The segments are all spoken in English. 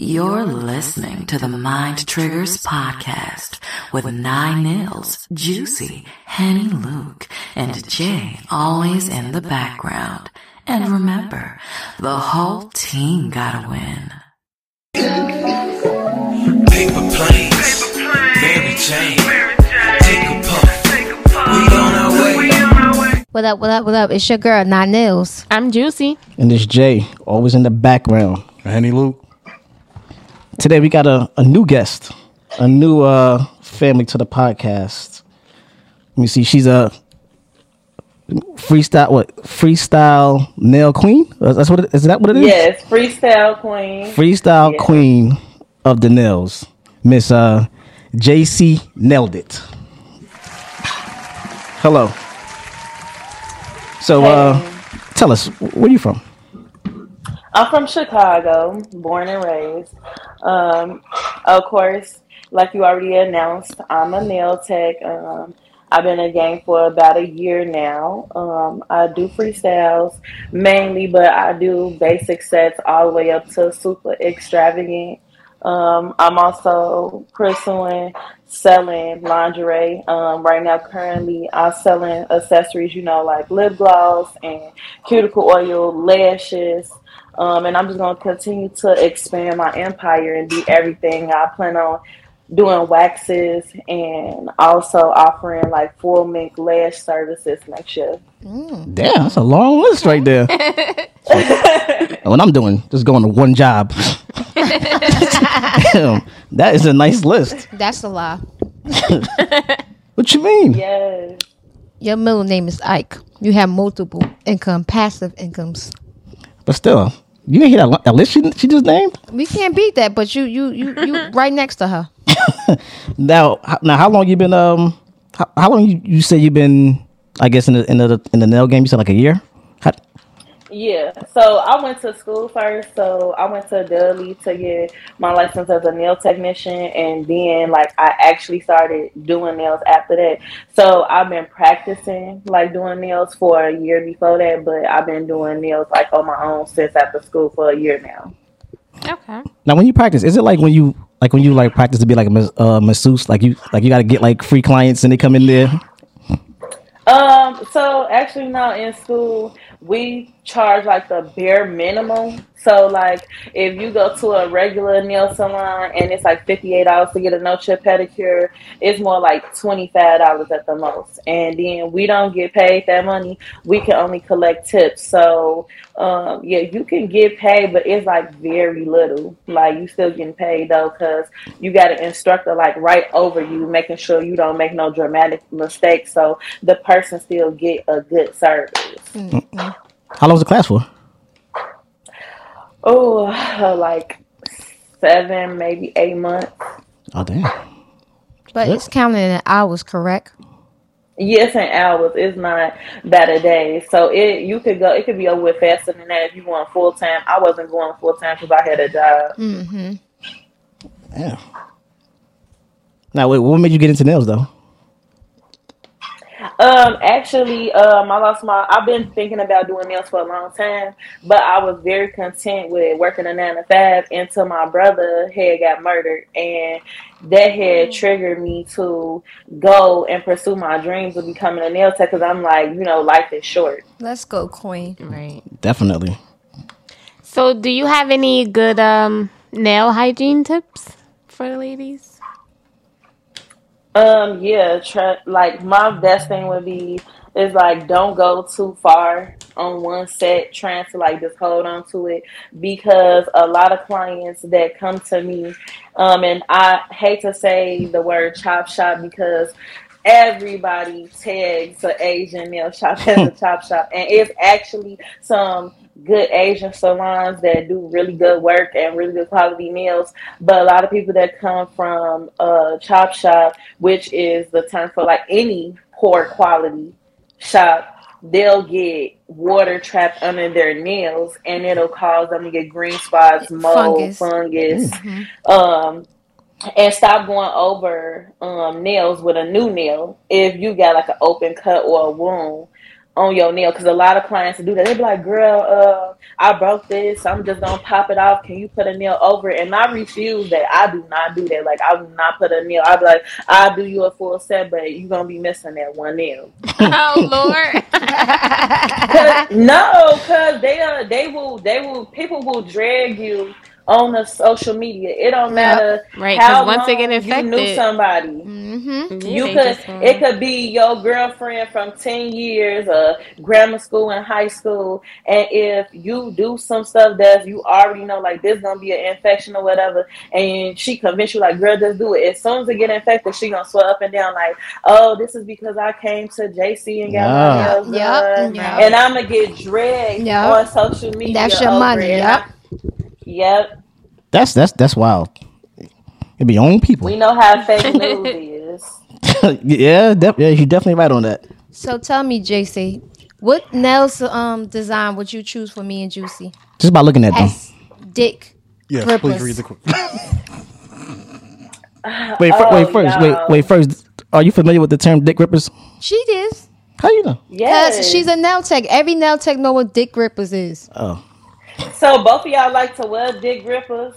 You're listening to the Mind Triggers podcast with Nine Nails, Juicy, Henny Luke, and Jay always in the background. And remember, the whole team gotta win. Paper planes, Mary Jane, take a puff. We on our way. What up, what up, what up? It's your girl, Nine Nails. I'm Juicy. And this Jay, always in the background. Henny Luke. Today we got a, a new guest, a new uh, family to the podcast. Let me see, she's a freestyle what freestyle nail queen? That's what it, is that what it is? Yes, freestyle queen. Freestyle Yeah. queen of the nails. Miss uh JC nailed it. Hello. So uh tell us, where you from? I'm from Chicago, born and raised. Um, of course, like you already announced, I'm a nail tech. Um, I've been in game for about a year now. Um, I do freestyles mainly, but I do basic sets all the way up to super extravagant. Um, I'm also pursuing selling lingerie. Um, right now, currently, I'm selling accessories, you know, like lip gloss and cuticle oil, lashes. Um, and I'm just going to continue to expand my empire and do everything. I plan on doing waxes and also offering like full mink lash services next year. Damn, that's a long list right there. what I'm doing, just going to one job. Damn, that is a nice list. That's a lie. What you mean? Yes. Your middle name is Ike. You have multiple income, passive incomes. But still, you didn't hear that, li- that list she, she just named? We can't beat that, but you you you you right next to her. Now, now, how long you been? Um, how, how long you, you say you been? I guess in the in the in the nail game, you said like a year. How, Yeah, so I went to school first. So I went to Dudley to get my license as a nail technician, and then like I actually started doing nails after that. So I've been practicing like doing nails for a year before that, but I've been doing nails like on my own since after school for a year now. Okay. now, when you practice, is it like when you like when you like practice to be like a mas- uh, masseuse? Like you like you got to get like free clients and they come in there. Um, so actually now in school we charge like the bare minimum. So like if you go to a regular nail salon and it's like fifty eight dollars to get a no chip pedicure, it's more like twenty five dollars at the most. And then we don't get paid that money. We can only collect tips. So um yeah, you can get paid but it's like very little. Like you still getting paid though because you got an instructor like right over you making sure you don't make no dramatic mistakes so the person still get a good service. How long was the class for? Oh, like seven, maybe eight months. Oh damn. But it's counted in hours, correct? Yes, in hours. It's not that a day. So it you could go. It could be over with faster than that if you want full time. I wasn't going full time because I had a job. Mm-hmm. Yeah. Now, wait, what made you get into nails though? Um, actually, um, I lost my. I've been thinking about doing nails for a long time, but I was very content with working a nine to five until my brother had got murdered, and that had triggered me to go and pursue my dreams of becoming a nail tech. Because I'm like, you know, life is short. Let's go, Queen. Right. Definitely. So, do you have any good um nail hygiene tips for the ladies? Um, yeah, try, like my best thing would be is like don't go too far on one set trying to like just hold on to it. Because a lot of clients that come to me, um, and I hate to say the word chop shop because everybody tags an Asian nail shop as a chop shop, and it's actually some good Asian salons that do really good work and really good quality nails. But a lot of people that come from uh, chop shop, which is the term for like any poor quality shop, they'll get water trapped under their nails, and it'll cause them to get green spots, mold, Fungus. fungus. Um, and stop going over um, nails with a new nail if you got like an open cut or a wound on your nail because a lot of clients do that. They be like, "Girl, uh, I broke this. I'm just gonna pop it off. Can you put a nail over it?" And I refuse that. I do not do that. Like I will not put a nail. I be like, "I'll do you a full set, but you're gonna be missing that one nail." oh Lord. Cause, no, because they uh, they will they will people will drag you on the social media. It don't matter Right, how 'cause once they get long you knew somebody. Mm-hmm. You they could it could be your girlfriend from ten years, uh, grammar school and high school, and if you do some stuff that you already know, like this gonna be an infection or whatever, and she convinced you like, girl, just do it. As soon as it get infected, she gonna swell up and down like, oh, this is because I came to JC and got my Yeah. nails Yep, yep. and I'm gonna get dragged Yep. on social media. That's your money, it. yep. I- Yep. That's that's that's wild. It be your own people. We know how fake news is. yeah, def- yeah, you're definitely right on that. So tell me, JC, what nails um design would you choose for me and Juicy? Just by looking at them. Dick. Yes, Grippers. please read the. qu- Wait, fir- Oh, wait first. Wait, wait first. Are you familiar with the term dick grippers? She is. How you know? Yes. She's a nail tech. Every nail tech know what dick grippers is. Oh, So both of y'all like to wear dick grippers?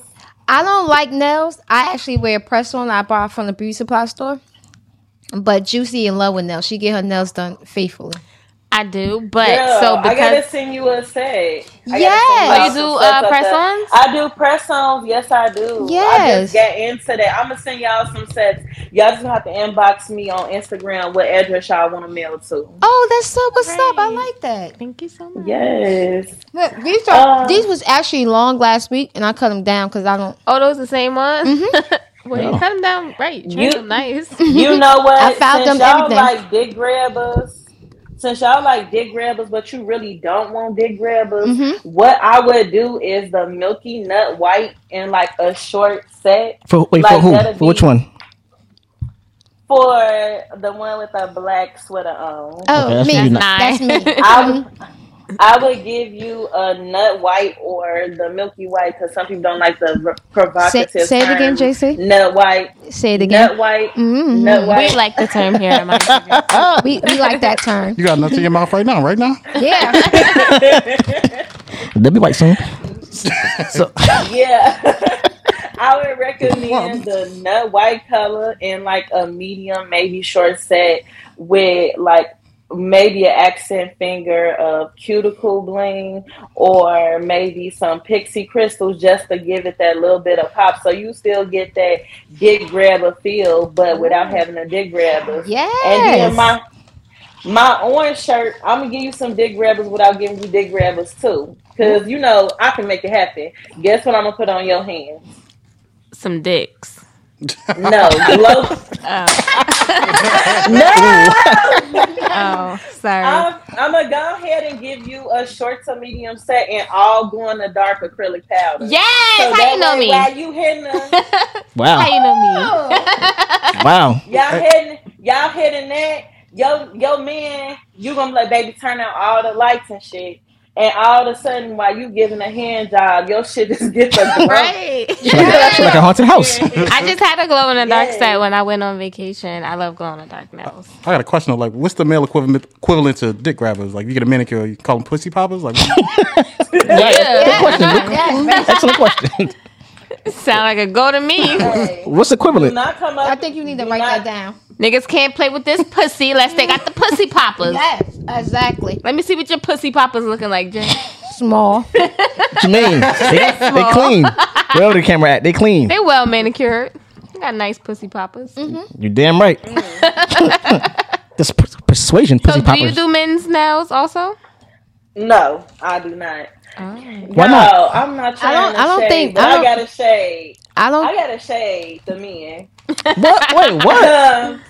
I don't like nails. I actually wear press on. I bought from the beauty supply store. But Juicy in love with nails. She get her nails done faithfully. I do, but Girl, so I gotta because send you a set. I Yes. send you do, uh, press-ons? I do press ons. Yes, I do. I Yes. just got into that. I'm gonna send y'all some sets. Y'all just have to inbox me on Instagram what address y'all want to mail to. Oh, that's so what's up. I like that. thank you so much. Yes. Look, these are Uh, these was actually long last week, and I cut them down because I don't. Oh, those the same ones. Mm-hmm. well, you cut them down right. Trim You- them nice. You know what? I found since them y'all everything. like dick grabbers. Since y'all like dick grabbers, but you really don't want dick grabbers, Mhm. what I would do is the Milky Nut White in like a short set. for wait Like, for who? For which one? For the one with the black sweater on, Oh, Okay, that's me. maybe not- That's me. I, I would give you a nut white or the milky white because some people don't like the r- provocative. Say- say it again, term. JC. Nut white, Say it again. nut again. white, Mhm. nut we like the term here. at my We, we like that term. You got nothing in your mouth right now, right now? Yeah. They'll be white soon. so Yeah. I would recommend the nut white color in like a medium, maybe short set with like maybe an accent finger of cuticle bling or maybe some pixie crystals just to give it that little bit of pop. So you still get that dick grabber feel, but without mm. having a dick grabber. And then my my orange shirt, I'm gonna give you some dick grabbers without giving you dick grabbers too. Cause you know I can make it happen. Guess what I'm gonna put on your hands? Some dicks. No, glow. Oh. no, Oh, sorry. I'm, I'm gonna go ahead and give you a short to medium set and all go in the dark acrylic powder. yes. So how that you know me? While you hitting them, how wow, you know me? Oh. wow. y'all hitting, y'all hitting that. Yo, yo, man, you gonna be like, baby, turn out all the lights and shit. And all of a sudden, while you giving a hand job, your shit just gets a glow. right. It's like, like a haunted house. I just had a glow in the dark Yes. set when I went on vacation. I love glow in the dark nails. I got a question. Of, like, what's the male equivalent equivalent to dick grabbers? Like, you get a manicure, you call them pussy poppers? Like, Good question. Good- Excellent question. Sound like a go to me. Hey, What's equivalent? not come up. I think you need to do write not- that down. Niggas can't play with this pussy unless they got the pussy poppers. Yes, exactly. Let me see what your pussy poppers looking like, Jen. Small. What you mean? They, they clean. Wherever the camera at, they clean. They well manicured. They got nice pussy poppers. Mm-hmm. You damn right. This per- persuasion, So pussy do you poppers. do men's nails also? No, I do not. Why no, not? I'm not trying don't- to I don't shade, think- but I I, don't- gotta shade. I I don't. I gotta shade the men. What? Wait, what? Um,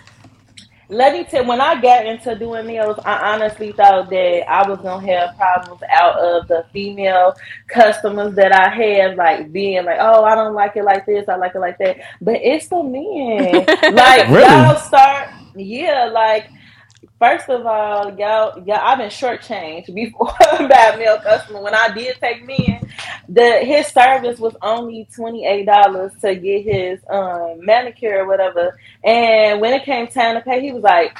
let me tell. When I got into doing nails, I honestly thought that I was gonna have problems out of the female customers that I have, like being like, "Oh, I don't like it like this. I like it like that." But it's the men. like Really? y'all start, yeah, like. First of all, y'all, y'all, I've been shortchanged before by a male customer. When I did take men, the his service was only twenty eight dollars to get his um, manicure or whatever. And when it came time to pay, he was like,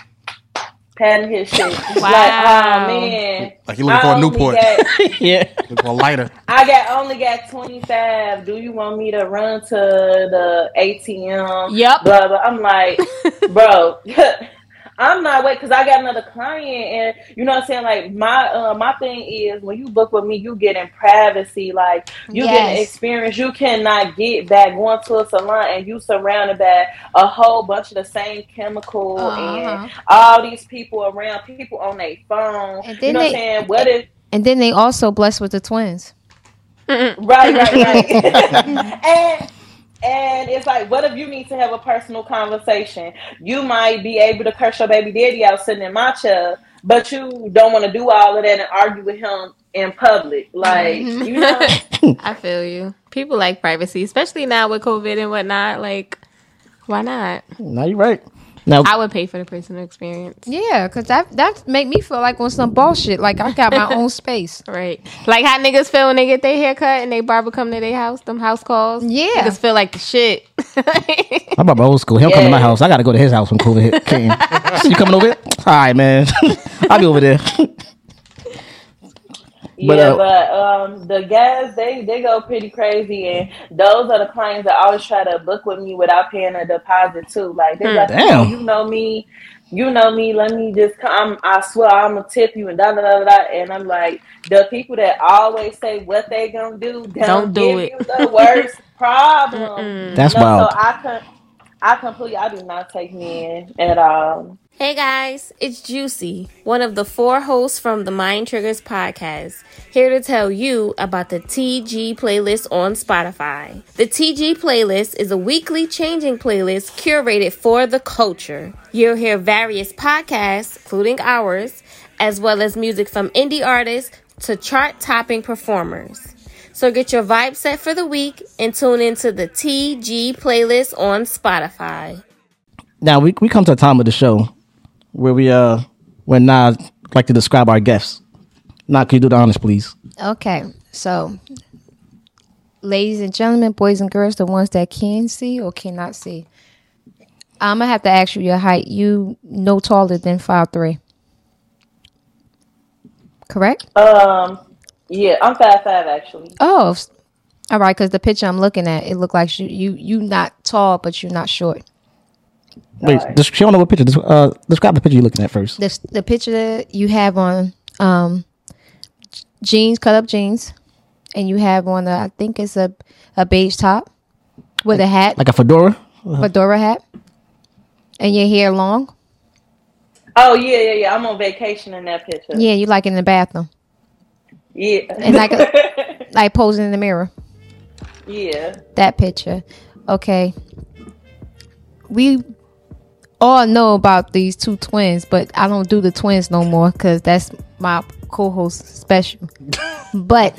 patting his shit. Like, oh Wow. man. Like you looking I for a only Newport. got- yeah. Looking for a lighter. I got only got 25. Do you want me to run to the ATM? Yep. Blah, blah. I'm like, bro, I'm not wait because I got another client, and you know what I'm saying. Like my uh, my thing is when you book with me, you get in privacy. Like you get an experience you cannot get back going to a salon, and you surrounded by a whole bunch of the same chemical Uh-huh. and all these people around, people on their phone. And you then know what I'm they- saying? What if And then they also blessed with the twins. Right, right, right. and and it's like, what if you need to have a personal conversation? You might be able to curse your baby daddy out sitting in my chair, but you don't want to do all of that and argue with him in public. Like, you know, I feel you. People like privacy, especially now with COVID and whatnot. Like, why not? No, you're right. Now, I would pay for the personal experience. Yeah, cause that that make me feel like on some bullshit. Like I got my own space. Right. Like how niggas feel when they get their hair cut and they barber come to their house, them house calls. Yeah. Niggas feel like the shit. I'm about old school. He don't come to my house. I got to go to his house when COVID hit. Came. you coming over here? All right, man. I'll be over there. But, yeah, uh, but um, the guys they they go pretty crazy, and those are the clients that always try to book with me without paying a deposit too. Like they like, Damn. you know me, you know me. Let me just come. I swear I'm gonna tip you and da da da da. da. And I'm like the people that always say what they gonna do don't, Don't do give it. you the worst problem. That's no, wild. So I can I completely I do not take men at all. Hey guys, it's Juicy, one of the four hosts from the Mind Triggers podcast, here to tell you about the TG playlist on Spotify. The TG playlist is a weekly changing playlist curated for the culture. You'll hear various podcasts, including ours, as well as music from indie artists to chart topping performers. So get your vibe set for the week and tune into the TG playlist on Spotify. now we we come to the time of the show where we uh when Nas like to describe our guests. Now, can you do the honors, please? Okay, so ladies and gentlemen, boys and girls, the ones that can see or cannot see, I'm gonna have to ask you your height. You no taller than five three, correct? Um, yeah, I'm five five actually. Oh, all right. Because the picture I'm looking at, it look like you you you not tall, but you're not short. Wait, just, she don't know what picture. Just, uh, describe the picture you're looking at first. The the picture that you have on um jeans, cut up jeans, and you have on a, I think it's a a beige top with a hat, Like a fedora. fedora hat, and your hair long. Oh yeah, yeah, yeah. I'm on vacation in that picture. Yeah, you like in the bathroom Yeah. and like a, like posing in the mirror. yeah. That picture. Okay. We all know about these two twins, but I don't do the twins no more because that's my co-host special. but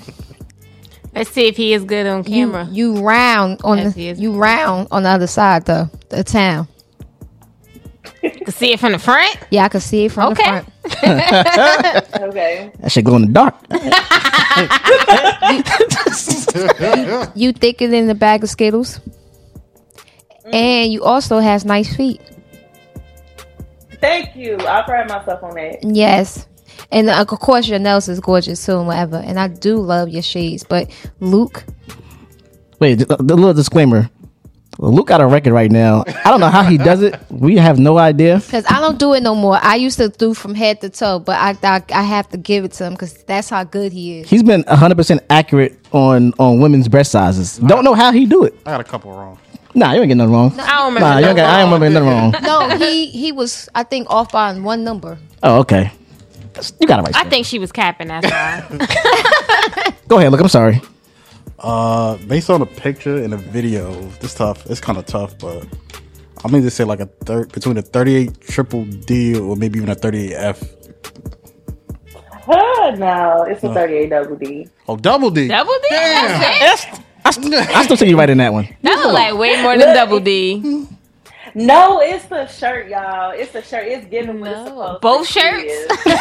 Let's see if he is good on camera. you round on Yes, the you round on the other side though, the town. can see it from the front. Yeah, I can see it from Okay. the front. Okay. That should go in the dark. You thicker than the bag of Skittles, mm-hmm. and you also has nice feet. Thank you. I pride myself on that. Yes. And uh, of course, your nails is gorgeous too, and whatever. And I do love your shades. But Luke, Wait, the, the little disclaimer. Well, Luke got a record right now. I don't know how he does it. We have no idea. because I don't do it no more. I used to do from head to toe, but I I, I have to give it to him because that's how good he is. He's been 100% accurate on on women's breast sizes. Don't know how he do it. I got a couple wrong. Nah, you ain't getting nothing wrong. No, I don't remember. Nah, you no ain't got, I ain't remember nothing wrong. No, he he was I think off by one number. Oh, okay. You got it right. I think she was capping. That's why. Go ahead, look. I'm sorry. Uh, based on the picture and the video, it's tough. It's kind of tough, but I'm gonna just say like a third between a 38 triple D or maybe even a 38 F. Huh, no, it's a 38 double D. Oh, double D. double D. That's it. I, st- I still think you right in that one. That look like way more than double D. No, it's the shirt, y'all. It's the shirt. It's giving what it's supposed Both to shirts? be.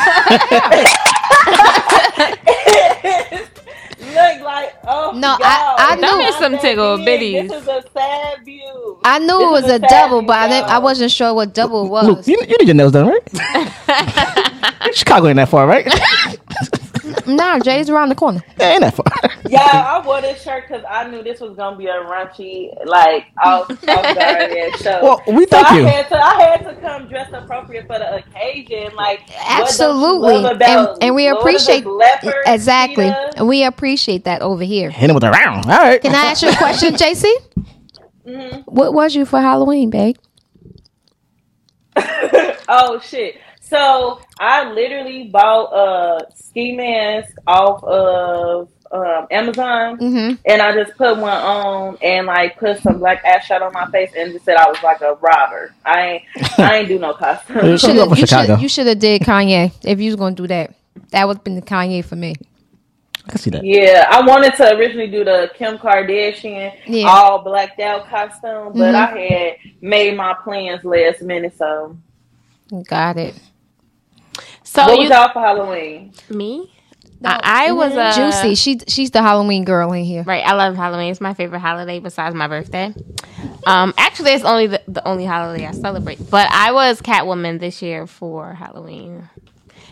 look like oh No, I- God. I knew- Not Them is some that tickle big. bitties. This is a sad view. I knew This it was is a a sad double, but I, didn't, I view. wasn't sure what double it Luke, was. you, you need your nails done, right? Chicago ain't that far, right? Nah, Jay's around the corner. Yeah, ain't that far. Yeah, I wore this shirt because I knew this was gonna be a raunchy, like off, off guard ass show. Well, we so thank I you. Had to, I had to come dressed appropriate for the occasion. Like what don't you Absolutely, and, and we Lord appreciate leopard, exactly, cheetah? and we appreciate that over here. Hit him with a round. All right. Can I ask you a question, JC? Mm-hmm. What was you for Halloween, babe? Oh shit! So I literally bought a ski mask off of um, Amazon, Mm-hmm. and I just put one on and like put some black ash shot on my face and just said I was like a robber. I ain't I ain't do no costume. You Shoulda- you should have did Kanye if you was gonna do that. That would have been the Kanye for me. I can see that. Yeah, I wanted to originally do the Kim Kardashian Yeah. all blacked out costume, but Mhm. I had made my plans last minute. So, Got it. So what you was y'all for Halloween? me? I, I was uh, Juicy. She she's the Halloween girl in here. Right, I love Halloween. It's my favorite holiday besides my birthday. Um, actually, it's only the, the only holiday I celebrate. But I was Catwoman this year for Halloween,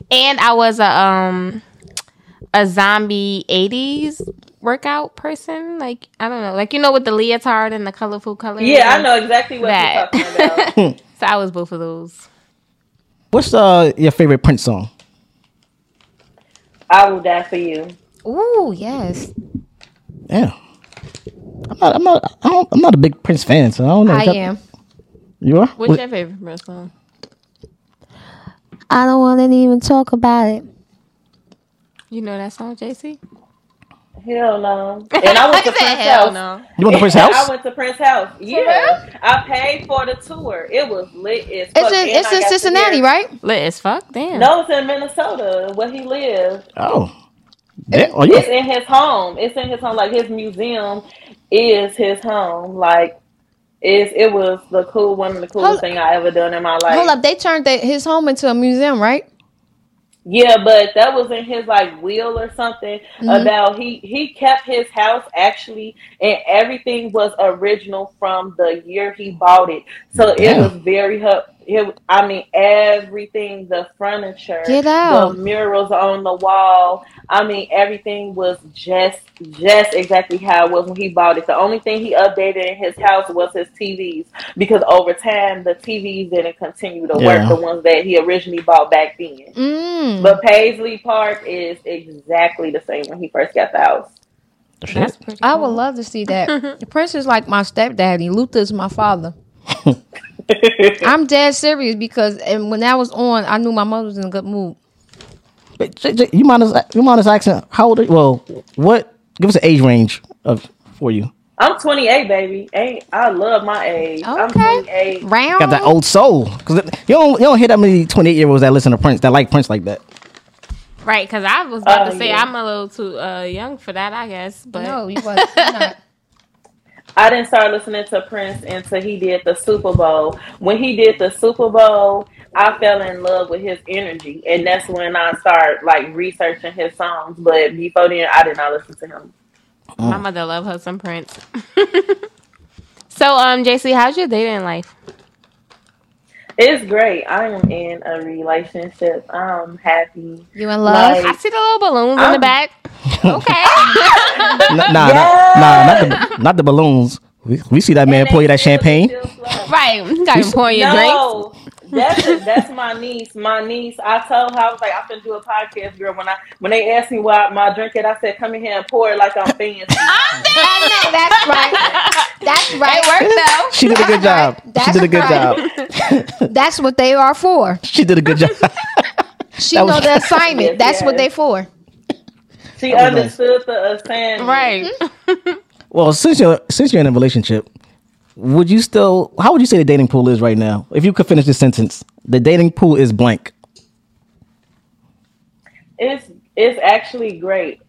and I was a um a zombie '80s workout person. Like I don't know, like you know, with the leotard and the colorful colors. Yeah, I know exactly what That. you're talking about. So I was both of those. What's uh your favorite Prince song? I will die for you. Ooh, yes. Yeah. I'm not. I'm not. I don't, I'm not a big Prince fan, so I don't know. I Is that- am. You are. What's What- your favorite Prince song? I don't want to even talk about it. You know that song, JC? Hell no. And I went to I Prince hell House. no. You went to Prince House? I went to Prince House. Yeah, I paid for the tour. It was lit as It's fuck. in And it's I in got to Cincinnati, hear- right? Lit as fuck. Damn. No, it's in Minnesota where he lives. Oh. Damn. Oh, you. It's in his home. It's in his home. Like his museum is his home. Like it's it was the cool one of the coolest Hold- thing I ever done in my life. Hold up, they turned the, his home into a museum, right? Yeah, but that was in his like will or something Mhm. about he he kept his house actually and everything was original from the year he bought it. So it was very it, I mean everything the furniture, Get out. the murals on the wall. I mean everything was just just exactly how it was when he bought it. The only thing he updated in his house was his TVs because over time the TVs didn't continue to Yeah. work the ones that he originally bought back then. Mm. But Paisley Park is exactly the same when he first got the house. That's pretty I cool. would love to see that. the Prince is like my stepdaddy. Luther is my father. I'm dead serious because and when that was on, I knew my mother was in a good mood. Wait, J- J- You mind us? You mind us asking how old? Are you? Well, what? Give us an age range of for you. I'm 28, baby. Ain't I love my age. I'm Okay. 28. Round. Got that old soul because you don't you don't hear that many 28 year olds that listen to Prince that like Prince like that. Right, because I was about Oh, to say yeah. I'm a little too uh, young for that, I guess. But No, you was not. I didn't start listening to Prince until he did the Super Bowl. When he did the Super Bowl, I fell in love with his energy, and that's when I started like researching his songs. But before then, I did not listen to him. my mother loved her some Prince. so, um, JC, how's your dating life? It's great. I am in a relationship. I'm happy. You in love? Like- I see the little balloons in the back. Okay. N- nah, nah, nah, not the not the balloons. We, we see that man And pour you that champagne. right. You got to pour your drinks. No, that's that's my niece. My niece. I told her I was like, I'm gonna do a podcast, girl. When I when they asked me why my drink it, I said, come in here and pour it like I'm fancy. I know, that's right. That's right. It worked though. She did a good job. She did a good right. job. That's what they are for. She did a good job. She That know was- the assignment. Yes, That's what they for. She That was nice. understood the assignment. Right. Mm-hmm. well, since you're since you're in a relationship, would you still? How would you say the dating pool is right now? If you could finish this sentence, the dating pool is blank. It's it's actually great.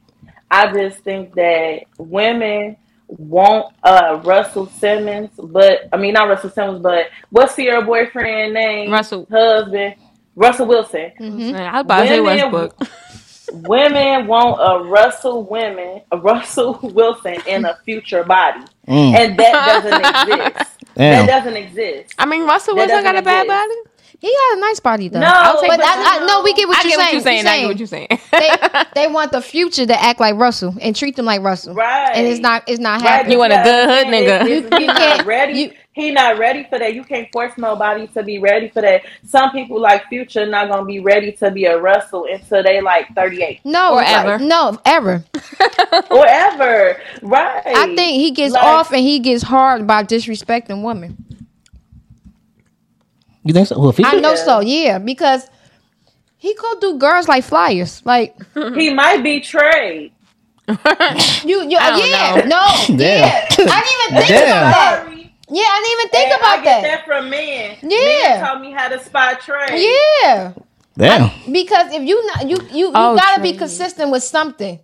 I just think that women want uh Russell Simmons, but I mean not Russell Simmons, but what's your boyfriend name? Russell. husband. Russell Wilson. Mm-hmm. I was about to say Women- Westbrook. women want a Russell women, a Russell Wilson in a future body, Mm. and that doesn't exist. Damn. That doesn't exist. I mean, Russell That Wilson got a doesn't bad exist. body. He got a nice body though. No, I'll take but that. you I, no, we get what I you're saying. I get what saying. you're saying. I get what you're saying. they, they want the future to act like Russell and treat them like Russell. Right. And it's not it's not Right, happening. You want a good hood nigga. it- You- He you not can't- ready. you- he not ready for that. You can't force nobody to be ready for that. Some people like Future not gonna be ready to be a Russell until they like thirty eight No, Or like, ever. No, ever. or ever. Right. I think he gets Like- off and he gets hard by disrespecting women. You think so? Well, I know Yeah. so, yeah, because he could do girls like flyers. Like he might be Trey. you, you I don't yeah, no, Damn. yeah. I didn't even think Damn. about that. Yeah, I didn't even think And about I get that. that from men. Yeah. Men taught me how to spot Trey. Yeah, Damn. because if you not you you you Oh, gotta be consistent with something,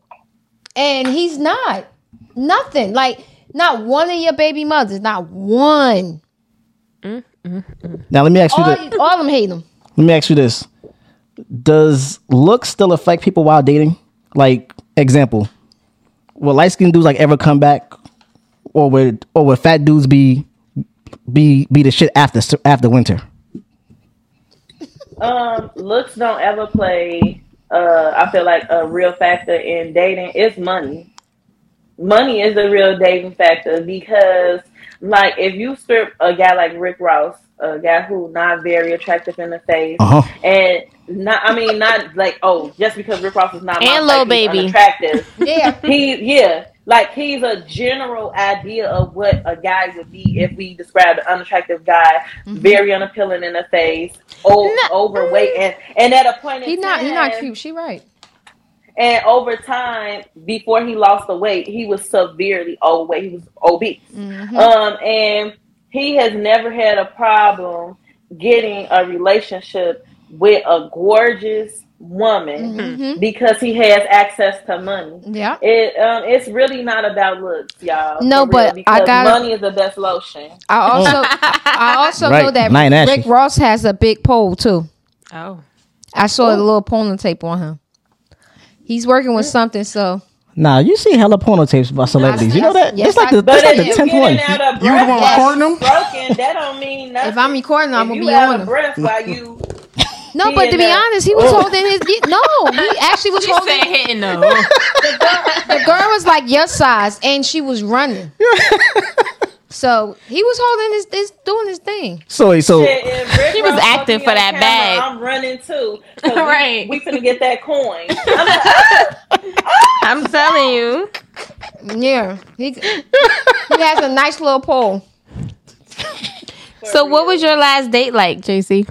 and he's not nothing. Like not one of your baby mothers, not one. Mm-hmm. Now let me ask you All, this. all of them hate them. Let me ask you this: Does looks still affect people while dating? Like, example, will light skinned dudes like ever come back, or would or would fat dudes be be be the shit after after winter? Um, looks don't ever play. Uh, I feel like a real factor in dating. It's money. Money is the real dating factor because, like, if you strip a guy like Rick Ross, a guy who not very attractive in the face, Uh huh. and not, I mean, not like, oh, just because Rick Ross is not my And type, Lil he's Baby. unattractive. Yeah, he yeah like he's a general idea of what a guy would be if we describe an unattractive guy Mm-hmm. very unappealing in the face o- overweight and and at a point he's not he's not cute. She right. And over time before he lost the weight he was severely overweight he was obese Mm-hmm. um and he has never had a problem getting a relationship with a gorgeous woman Mhm. because he has access to money Yeah. it um it's really not about looks, y'all. No, for real, but I gotta- money is the best lotion. I also I also Right. know that Nine ashy. Rick Ross has a big pole too. Oh. I saw the little pony tape on him. He's working with something, so Nah, you see hella porno tapes about celebrities. You know that? Yes, it's like I- the But it's like if the you tenth getting one. out of You the breath one recording them? Broken, that don't mean nothing. if I'm recording, I'm gonna be out on of him. breath while you No, but to be being honest, he was oh. holding his. No, he actually was She holding. said hitting though. The girl was like your size, and she was running. So he was holding his, this, doing his thing. So so Shit, He was Ross acting for that camera, bag. I'm running too. we- Right. We, finna get that coin. I'm like, I'm telling you. Yeah, he he has a nice little pole. So, what was your last date like, JC?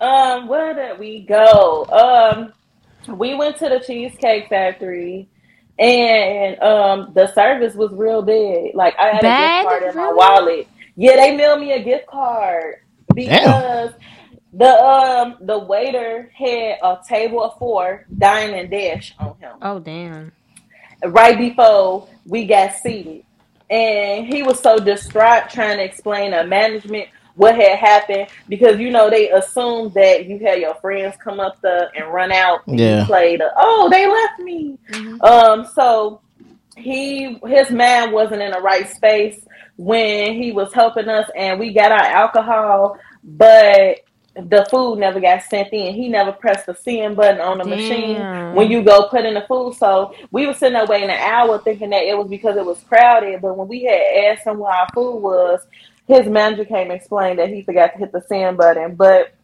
Um, where did we go? Um, we went to the Cheesecake Factory, and um, the service was real big. Like I had Bad? a gift card in my Really? wallet. Yeah, they mailed me a gift card because the um the waiter had a table of four dine and dash on him Oh, damn. right before we got seated. And he was so distraught trying to explain to management what had happened because you know they assumed that you had your friends come up the and run out and Yeah. you played a, oh they left me. Um so he his mind wasn't in the right space when he was helping us and we got our alcohol but the food never got sent in. He never pressed the send button on the machine when you go put in the food. So we were sitting there waiting an hour thinking that it was because it was crowded. But when we had asked him where our food was, his manager came and explained that he forgot to hit the send button. But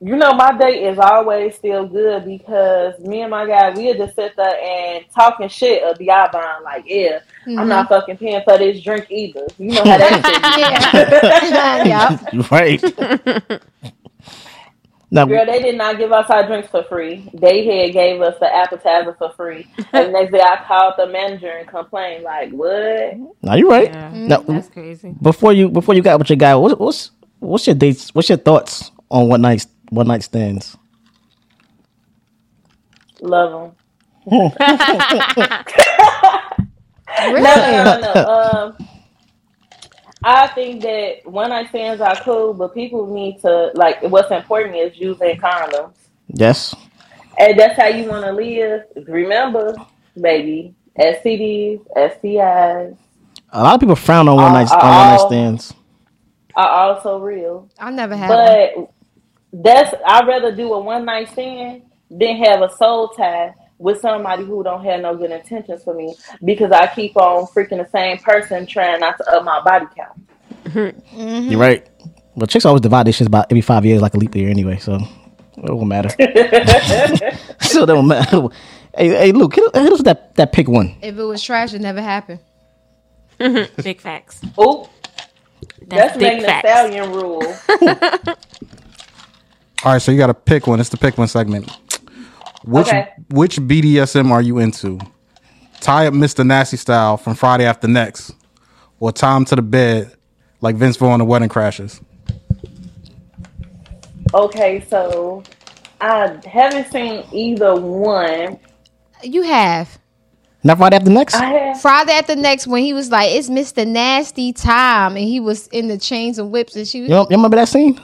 you know, my day is always still good because me and my guy, we'll just sit there and talking shit of the bond like, yeah, I'm not mm-hmm. fucking paying for this drink either. You know how that shit. yeah. right. Now Girl, they did not give us our drinks for free. They had gave us the appetizer for free. And the next day I called the manager and complained, like, what? now you right. Yeah. Now That's crazy. before you before you got with your guy, what's what's what's your dates? What's your thoughts on one night one night stands? Love them. Really? No, no, no, no. Um, I think that one night stands are cool, but people need to, like, what's important is using condoms. Yes. and that's how you want to live. Remember, baby, STDs, STIs A lot of people frown on one night on one night stands. are also real. I never had one. But that's I'd rather do a one night stand than have a soul tie with somebody who don't have no good intentions for me because I keep on freaking the same person trying not to up my body count. Mm-hmm. You're right. But chicks always divide this shit about every five years like a leap year anyway, so it won't matter. so it don't matter. Hey, hey, Luke, hit, hit us that that pick one. If it was trash, it never happened. Big facts. Oh, That's, that's big Megan facts. Stallion rule. All right, so you got to pick one. It's the pick one segment. Which Okay. which BDSM are you into? Tie up Mr. Nasty style from Friday After Next, or tie him to the bed like Vince Vaughn in The Wedding Crashers. Okay, so I haven't seen either one. You have. Not Friday after next. I have Friday after next when he was like, "It's Mr. Nasty time," and he was in the chains and whips, and she, You, know, you remember that scene?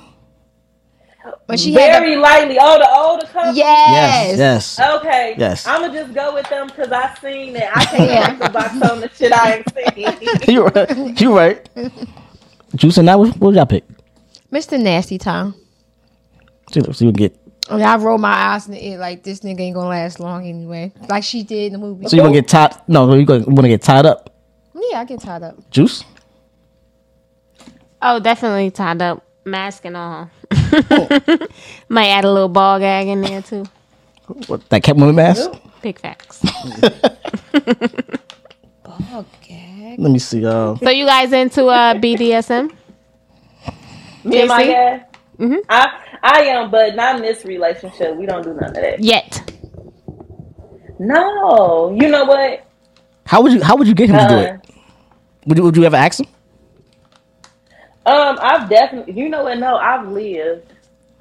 But she had very lightly. Oh, the older couple. yes, Yes. Yes. Okay. Yes. I'm gonna just go with them because I seen that. I can't Yeah. talk about on the shit I ain't seen. you right. You right. Juice and I. What, what would y'all pick? Mr. Nasty Tom. See, so you can get. I mean, I roll my eyes in the air like this nigga ain't gonna last long anyway, like she did in the movie. So you want to get tied? No, you gonna want to get tied up? yeah, I get tied up. Juice. Oh, definitely tied up, mask and all. Might add a little ball gag in there too. What, that Catwoman mask? Big facts. Okay. Let me see. Uh, so you guys into uh, BDSM? Me and my JC? dad. I I am, but not in this relationship. We don't do none of that. Yet. No, you know what? how would you? How would you get him to do Uh, it? Would you? Would you ever ask him? Um, I've definitely, you know what? No, I've lived.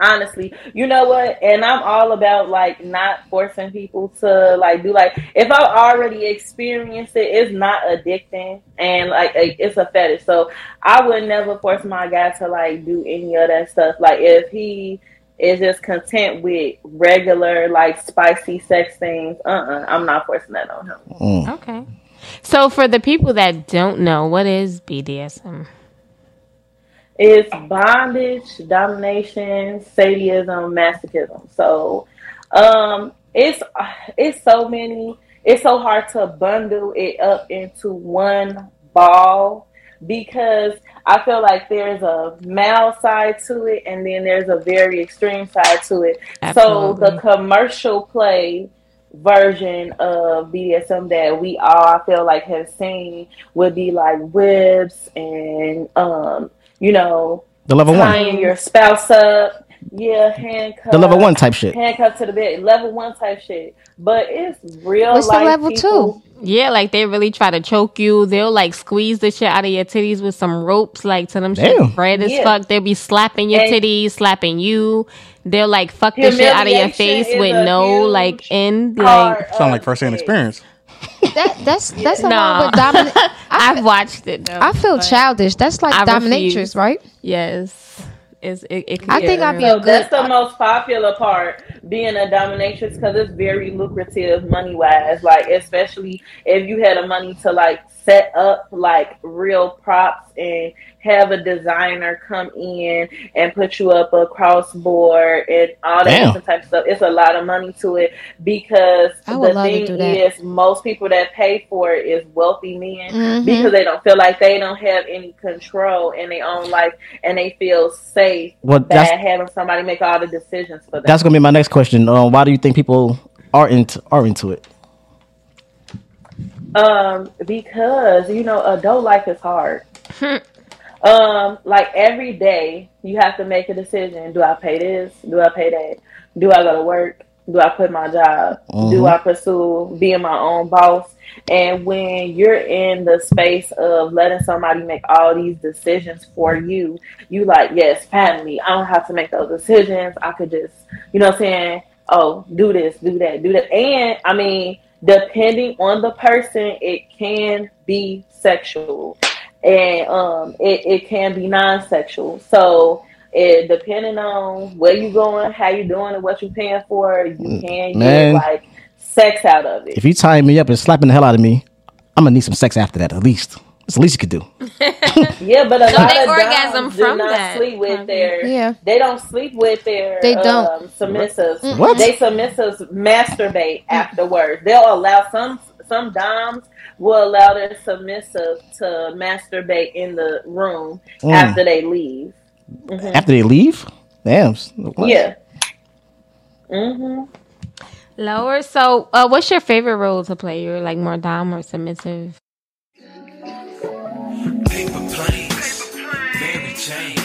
Honestly, you know what? And I'm all about like not forcing people to like do like if I've already experienced it, it's not addicting and like it- it's a fetish. So I would never force my guy to like do any of that stuff. Like if he is just content with regular like spicy sex things, uh, uh-uh, I'm not forcing that on him. Okay. So for the people that don't know, what is BDSM? It's bondage, domination, sadism, masochism. So, um, it's it's so many. It's so hard to bundle it up into one ball because I feel like there's a male side to it, and then there's a very extreme side to it. So the commercial play version of BDSM that we all I feel like have seen would be like whips and um you know The level one. tying your spouse up yeah handcuffs The level one type shit. handcuffs to the bed level one type shit but it's real What's the level people. Yeah, like they really try to choke you. They'll like squeeze the shit out of your titties with some ropes, like to them Damn. shit red as Yeah. fuck. They'll be slapping your And- titties, slapping you. They'll like fuck the shit out of your face with no huge like end. Like part Sound like of first hand experience. That that's that's the Nah. one with dominant. I, I've watched it though. I feel childish. That's like I dominatrix, refuse. right? Yes, it's, it, it can I think I'd be real. a So that's good- the most popular part, being a dominatrix, because it's very lucrative money wise. Like especially if you had the money to like set up like real props and have a designer come in and put you up a crossboard and all that Damn. different type of stuff. It's a lot of money to it because the thing is most people that pay for it is wealthy men Mhm. because they don't feel like they don't have any control in their own life and they feel safe Well, bad that's having somebody make all the decisions for them. that's gonna be my next question. Um, why do you think people are into are into it? Um, because you know, adult life is hard. um, like every day you have to make a decision. Do I pay this? Do I pay that? Do I go to work? Do I quit my job? Do I pursue being my own boss? And when you're in the space of letting somebody make all these decisions for you, you like, yes, finally, I don't have to make those decisions. I could just, you know what I'm saying? Oh, do this, do that, do that. And I mean, depending on the person, it can be sexual and um it, it can be non-sexual. So it depending on where you going, how you doing, and what you paying for, you can Man. get like sex out of it. If you tie me up and slapping the hell out of me, I'm gonna need some sex after that. At least. It's the least you could do. Yeah, but a So lot they of orgasm doms do from not that, sleep with probably. their. Yeah. They don't sleep with their. They don't. Um, submissives. What? They submissives masturbate afterwards. They'll allow some some doms will allow their submissive to masturbate in the room Mm. after they leave. After they leave? Damn. What? Yeah. hmm Lower. So, uh, what's your favorite role to play? You're like more dom or submissive? Paper planes, Mary Jane.